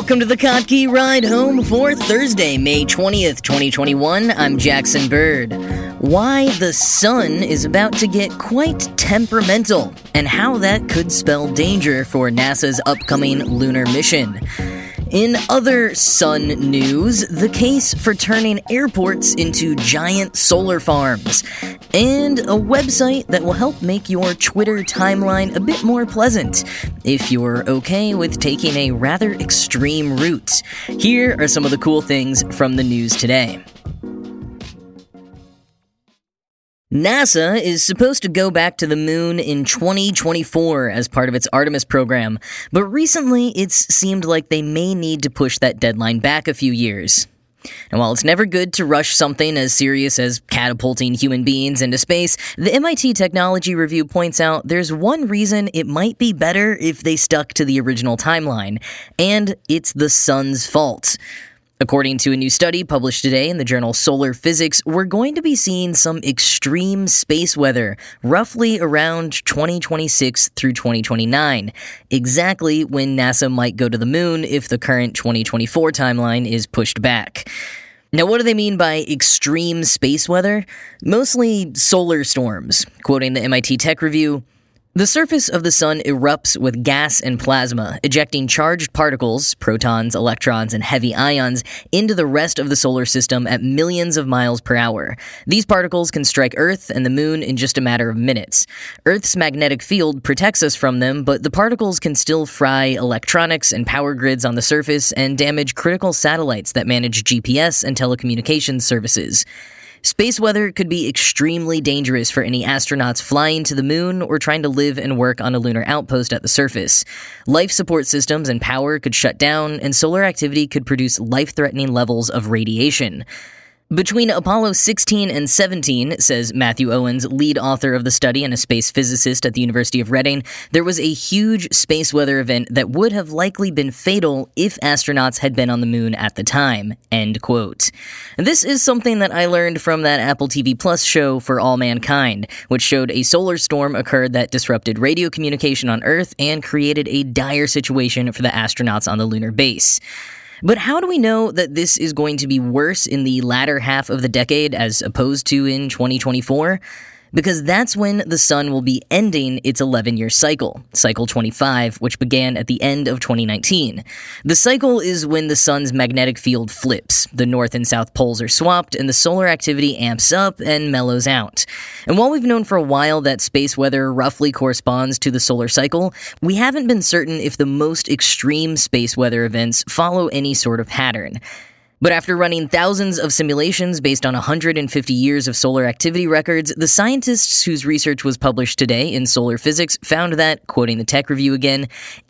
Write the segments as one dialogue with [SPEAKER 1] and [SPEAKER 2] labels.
[SPEAKER 1] Welcome to the Kottke Ride Home for Thursday, May 20th, 2021. I'm Jackson Bird. Why the sun is about to get quite temperamental, and how that could spell danger for NASA's upcoming lunar mission. In other sun news, the case for turning airports into giant solar farms, and a website that will help make your Twitter timeline a bit more pleasant if you're okay with taking a rather extreme route. Here are some of the cool things from the news today. NASA is supposed to go back to the moon in 2024 as part of its Artemis program, but recently it's seemed like they may need to push that deadline back a few years. And while it's never good to rush something as serious as catapulting human beings into space, the MIT Technology Review points out there's one reason it might be better if they stuck to the original timeline, and it's the sun's fault. According to a new study published today in the journal Solar Physics, we're going to be seeing some extreme space weather roughly around 2026 through 2029, exactly when NASA might go to the moon if the current 2024 timeline is pushed back. Now, what do they mean by extreme space weather? Mostly solar storms. Quoting the MIT Tech Review, the surface of the sun erupts with gas and plasma, ejecting charged particles, protons, electrons, and heavy ions, into the rest of the solar system at millions of miles per hour. These particles can strike Earth and the Moon in just a matter of minutes. Earth's magnetic field protects us from them, but the particles can still fry electronics and power grids on the surface and damage critical satellites that manage GPS and telecommunications services. Space weather could be extremely dangerous for any astronauts flying to the moon or trying to live and work on a lunar outpost at the surface. Life support systems and power could shut down, and solar activity could produce life threatening levels of radiation. Between Apollo 16 and 17, says Matthew Owens, lead author of the study and a space physicist at the University of Reading, there was a huge space weather event that would have likely been fatal if astronauts had been on the moon at the time. End quote. This is something that I learned from that Apple TV Plus show for all mankind, which showed a solar storm occurred that disrupted radio communication on Earth and created a dire situation for the astronauts on the lunar base. But how do we know that this is going to be worse in the latter half of the decade as opposed to in 2024? Because that's when the sun will be ending its 11 year cycle, cycle 25, which began at the end of 2019. The cycle is when the sun's magnetic field flips, the north and south poles are swapped, and the solar activity amps up and mellows out. And while we've known for a while that space weather roughly corresponds to the solar cycle, we haven't been certain if the most extreme space weather events follow any sort of pattern. But after running thousands of simulations based on 150 years of solar activity records, the scientists whose research was published today in Solar Physics found that, quoting the tech review again,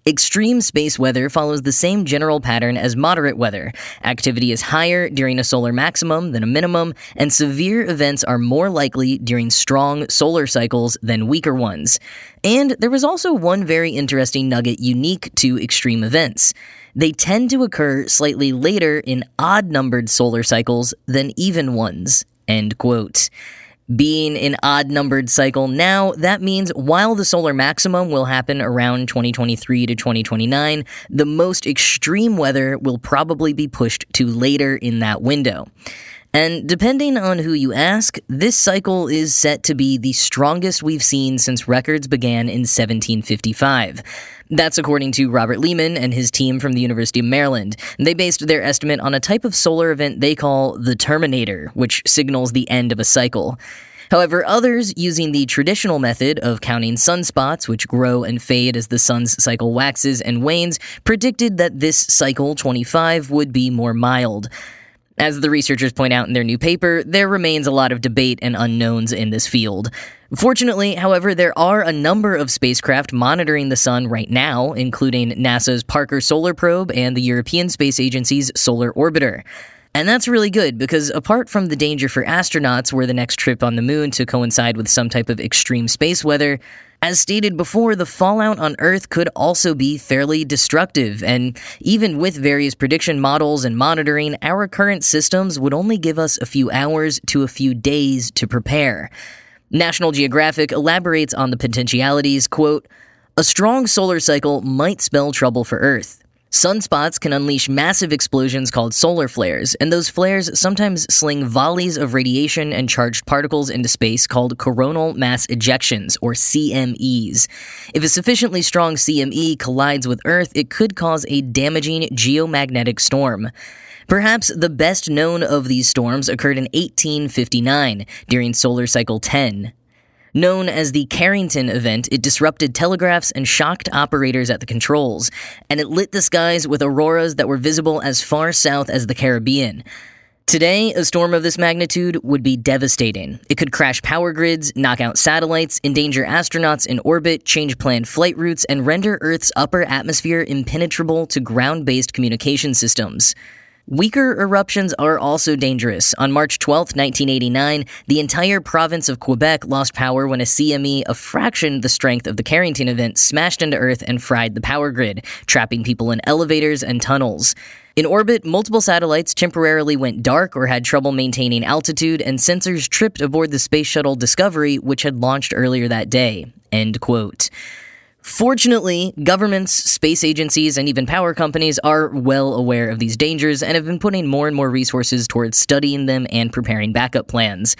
[SPEAKER 1] extreme space weather follows the same general pattern as moderate weather. Activity is higher during a solar maximum than a minimum, and severe events are more likely during strong solar cycles than weaker ones. And there was also one very interesting nugget unique to extreme events they tend to occur slightly later in odd numbered solar cycles than even ones. End quote. Being an odd numbered cycle now, that means while the solar maximum will happen around 2023 to 2029, the most extreme weather will probably be pushed to later in that window. And depending on who you ask, this cycle is set to be the strongest we've seen since records began in 1755. That's according to Robert Leamon and his team from the University of Maryland. They based their estimate on a type of solar event they call the terminator, which signals the end of a cycle. However, others, using the traditional method of counting sunspots, which grow and fade as the sun's cycle waxes and wanes, predicted that this cycle 25 would be more mild. As the researchers point out in their new paper, there remains a lot of debate and unknowns in this field. Fortunately, however, there are a number of spacecraft monitoring the sun right now, including NASA's Parker Solar Probe and the European Space Agency's Solar Orbiter. And that's really good because apart from the danger for astronauts were the next trip on the moon to coincide with some type of extreme space weather, as stated before, the fallout on Earth could also be fairly destructive, and even with various prediction models and monitoring, our current systems would only give us a few hours to a few days to prepare. National Geographic elaborates on the potentialities, quote, a strong solar cycle might spell trouble for Earth. Sunspots can unleash massive explosions called solar flares, and those flares sometimes sling volleys of radiation and charged particles into space called coronal mass ejections, or CMEs. If a sufficiently strong CME collides with Earth, it could cause a damaging geomagnetic storm. Perhaps the best known of these storms occurred in 1859 during solar cycle 10. Known as the Carrington event, it disrupted telegraphs and shocked operators at the controls, and it lit the skies with auroras that were visible as far south as the Caribbean. Today, a storm of this magnitude would be devastating. It could crash power grids, knock out satellites, endanger astronauts in orbit, change planned flight routes, and render Earth's upper atmosphere impenetrable to ground based communication systems. Weaker eruptions are also dangerous. On March 12, 1989, the entire province of Quebec lost power when a CME a fraction the strength of the Carrington event smashed into Earth and fried the power grid, trapping people in elevators and tunnels. In orbit, multiple satellites temporarily went dark or had trouble maintaining altitude, and sensors tripped aboard the Space Shuttle Discovery, which had launched earlier that day. End quote. Fortunately, governments, space agencies, and even power companies are well aware of these dangers and have been putting more and more resources towards studying them and preparing backup plans.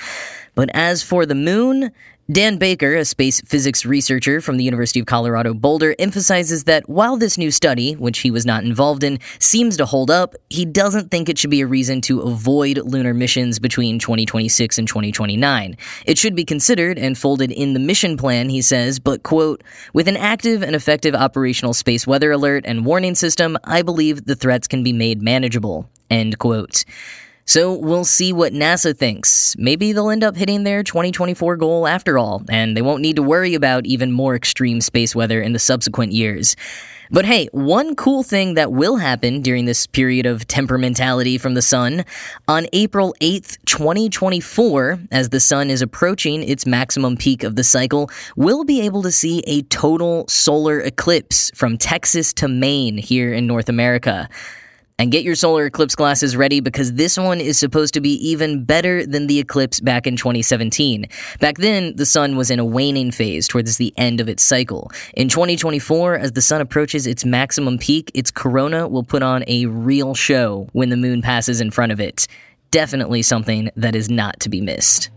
[SPEAKER 1] But as for the moon, Dan Baker, a space physics researcher from the University of Colorado Boulder, emphasizes that while this new study, which he was not involved in, seems to hold up, he doesn't think it should be a reason to avoid lunar missions between 2026 and 2029. It should be considered and folded in the mission plan, he says, but, quote, with an active and effective operational space weather alert and warning system, I believe the threats can be made manageable, end quote. So we'll see what NASA thinks. Maybe they'll end up hitting their 2024 goal after all, and they won't need to worry about even more extreme space weather in the subsequent years. But hey, one cool thing that will happen during this period of temperamentality from the sun, on April 8th, 2024, as the sun is approaching its maximum peak of the cycle, we'll be able to see a total solar eclipse from Texas to Maine here in North America. And get your solar eclipse glasses ready because this one is supposed to be even better than the eclipse back in 2017. Back then, the sun was in a waning phase towards the end of its cycle. In 2024, as the sun approaches its maximum peak, its corona will put on a real show when the moon passes in front of it. Definitely something that is not to be missed.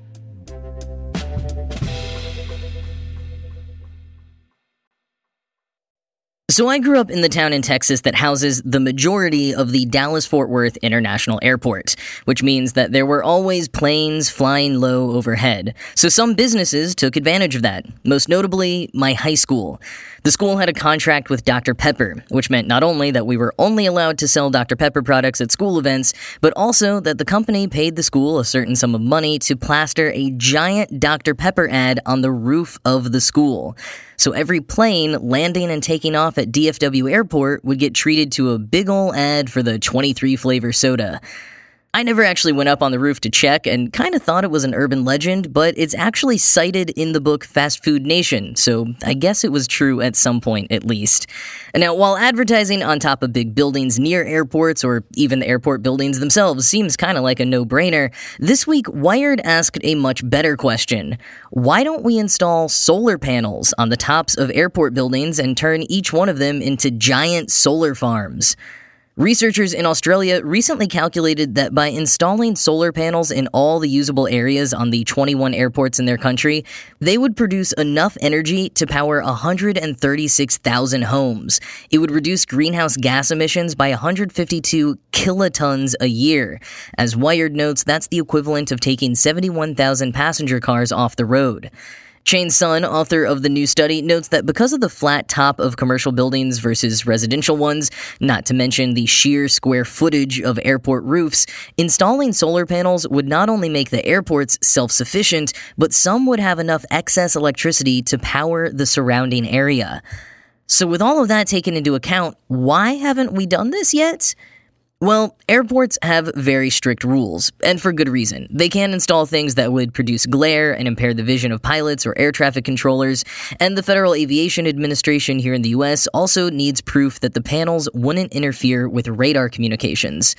[SPEAKER 1] So I grew up in the town in Texas that houses the majority of the Dallas Fort Worth International Airport, which means that there were always planes flying low overhead. So some businesses took advantage of that, most notably my high school. The school had a contract with Dr. Pepper, which meant not only that we were only allowed to sell Dr. Pepper products at school events, but also that the company paid the school a certain sum of money to plaster a giant Dr. Pepper ad on the roof of the school. So every plane landing and taking off at DFW Airport would get treated to a big ol' ad for the 23 flavor soda. I never actually went up on the roof to check and kind of thought it was an urban legend, but it's actually cited in the book Fast Food Nation, so I guess it was true at some point at least. Now, while advertising on top of big buildings near airports or even the airport buildings themselves seems kind of like a no brainer, this week Wired asked a much better question Why don't we install solar panels on the tops of airport buildings and turn each one of them into giant solar farms? Researchers in Australia recently calculated that by installing solar panels in all the usable areas on the 21 airports in their country, they would produce enough energy to power 136,000 homes. It would reduce greenhouse gas emissions by 152 kilotons a year. As Wired notes, that's the equivalent of taking 71,000 passenger cars off the road. Chayn Sun, author of the new study, notes that because of the flat top of commercial buildings versus residential ones, not to mention the sheer square footage of airport roofs, installing solar panels would not only make the airports self sufficient, but some would have enough excess electricity to power the surrounding area. So, with all of that taken into account, why haven't we done this yet? Well, airports have very strict rules, and for good reason. They can't install things that would produce glare and impair the vision of pilots or air traffic controllers, and the Federal Aviation Administration here in the US also needs proof that the panels wouldn't interfere with radar communications.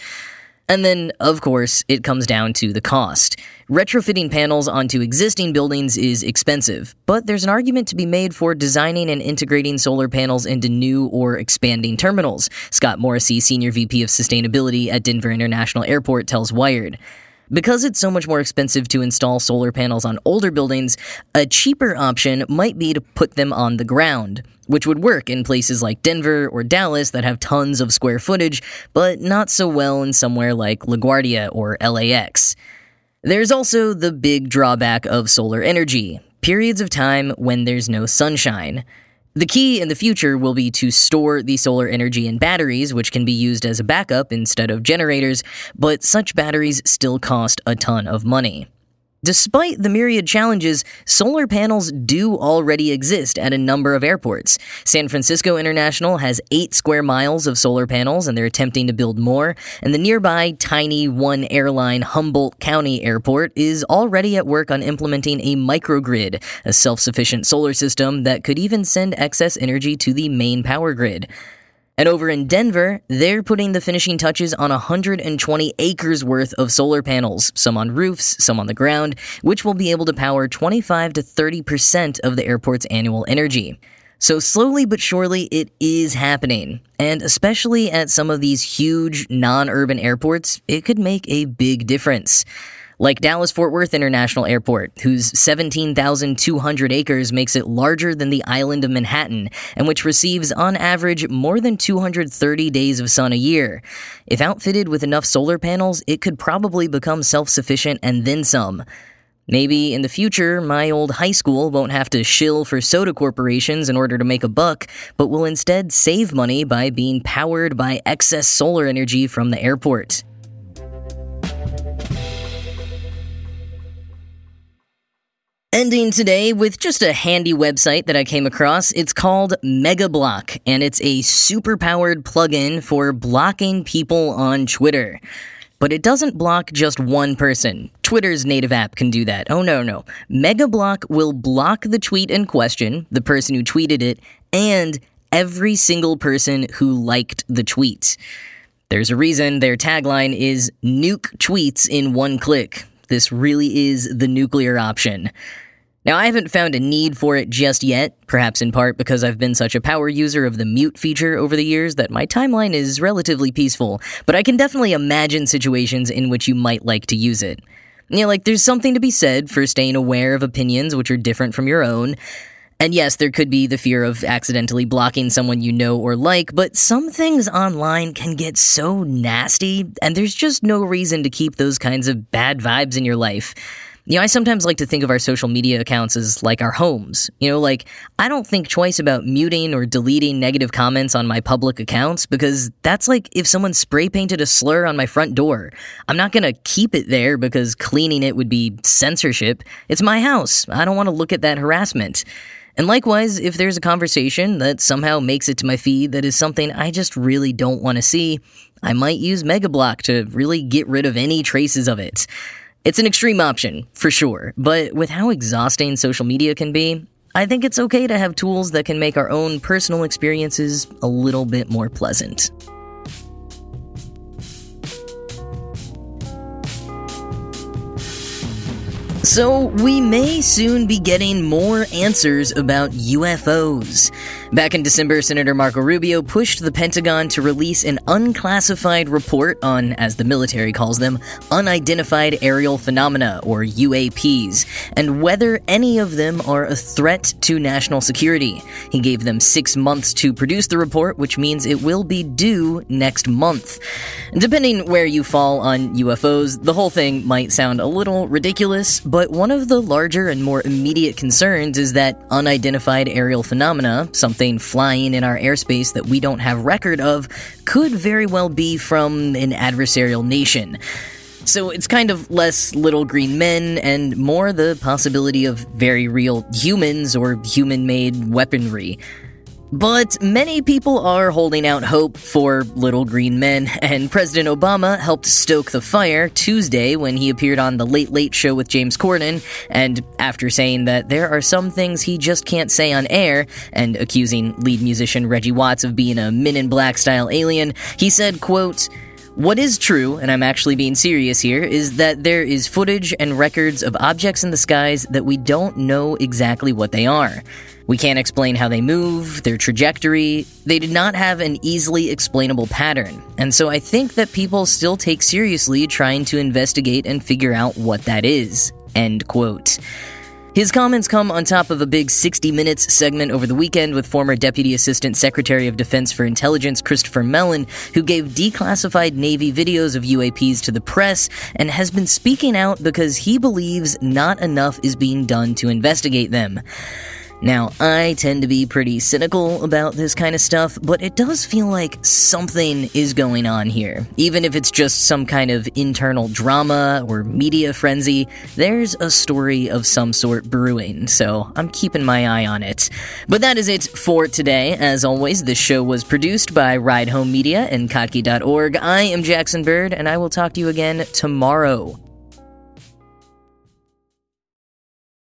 [SPEAKER 1] And then, of course, it comes down to the cost. Retrofitting panels onto existing buildings is expensive, but there's an argument to be made for designing and integrating solar panels into new or expanding terminals, Scott Morrissey, Senior VP of Sustainability at Denver International Airport, tells Wired. Because it's so much more expensive to install solar panels on older buildings, a cheaper option might be to put them on the ground, which would work in places like Denver or Dallas that have tons of square footage, but not so well in somewhere like LaGuardia or LAX. There's also the big drawback of solar energy periods of time when there's no sunshine. The key in the future will be to store the solar energy in batteries, which can be used as a backup instead of generators, but such batteries still cost a ton of money. Despite the myriad challenges, solar panels do already exist at a number of airports. San Francisco International has eight square miles of solar panels, and they're attempting to build more. And the nearby tiny one airline Humboldt County Airport is already at work on implementing a microgrid, a self sufficient solar system that could even send excess energy to the main power grid. And over in Denver, they're putting the finishing touches on 120 acres worth of solar panels, some on roofs, some on the ground, which will be able to power 25 to 30% of the airport's annual energy. So, slowly but surely, it is happening. And especially at some of these huge non urban airports, it could make a big difference like Dallas Fort Worth International Airport, whose 17,200 acres makes it larger than the island of Manhattan, and which receives, on average, more than 230 days of sun a year. If outfitted with enough solar panels, it could probably become self sufficient and then some. Maybe in the future, my old high school won't have to shill for soda corporations in order to make a buck, but will instead save money by being powered by excess solar energy from the airport. Ending today with just a handy website that I came across. It's called MegaBlock, and it's a super powered plugin for blocking people on Twitter. But it doesn't block just one person. Twitter's native app can do that. Oh no, no. MegaBlock will block the tweet in question, the person who tweeted it, and every single person who liked the tweet. There's a reason their tagline is nuke tweets in one click. This really is the nuclear option. Now, I haven't found a need for it just yet, perhaps in part because I've been such a power user of the mute feature over the years that my timeline is relatively peaceful, but I can definitely imagine situations in which you might like to use it. You know, like, there's something to be said for staying aware of opinions which are different from your own. And yes, there could be the fear of accidentally blocking someone you know or like, but some things online can get so nasty, and there's just no reason to keep those kinds of bad vibes in your life. You know, I sometimes like to think of our social media accounts as like our homes. You know, like, I don't think twice about muting or deleting negative comments on my public accounts because that's like if someone spray painted a slur on my front door. I'm not gonna keep it there because cleaning it would be censorship. It's my house. I don't wanna look at that harassment. And likewise, if there's a conversation that somehow makes it to my feed that is something I just really don't want to see, I might use MegaBlock to really get rid of any traces of it. It's an extreme option, for sure, but with how exhausting social media can be, I think it's okay to have tools that can make our own personal experiences a little bit more pleasant. So, we may soon be getting more answers about UFOs. Back in December, Senator Marco Rubio pushed the Pentagon to release an unclassified report on, as the military calls them, unidentified aerial phenomena, or UAPs, and whether any of them are a threat to national security. He gave them six months to produce the report, which means it will be due next month. Depending where you fall on UFOs, the whole thing might sound a little ridiculous, but one of the larger and more immediate concerns is that unidentified aerial phenomena, something flying in our airspace that we don't have record of could very well be from an adversarial nation. So it's kind of less little green men and more the possibility of very real humans or human made weaponry. But many people are holding out hope for Little Green Men, and President Obama helped stoke the fire Tuesday when he appeared on The Late Late Show with James Corden, and after saying that there are some things he just can't say on air, and accusing lead musician Reggie Watts of being a Men in Black style alien, he said, quote, What is true, and I'm actually being serious here, is that there is footage and records of objects in the skies that we don't know exactly what they are. We can't explain how they move, their trajectory. They did not have an easily explainable pattern. And so I think that people still take seriously trying to investigate and figure out what that is. End quote. His comments come on top of a big 60 Minutes segment over the weekend with former Deputy Assistant Secretary of Defense for Intelligence Christopher Mellon, who gave declassified Navy videos of UAPs to the press and has been speaking out because he believes not enough is being done to investigate them. Now, I tend to be pretty cynical about this kind of stuff, but it does feel like something is going on here. Even if it's just some kind of internal drama or media frenzy, there's a story of some sort brewing, so I'm keeping my eye on it. But that is it for today. As always, this show was produced by Ride Home Media and Kottke.org. I am Jackson Bird, and I will talk to you again tomorrow.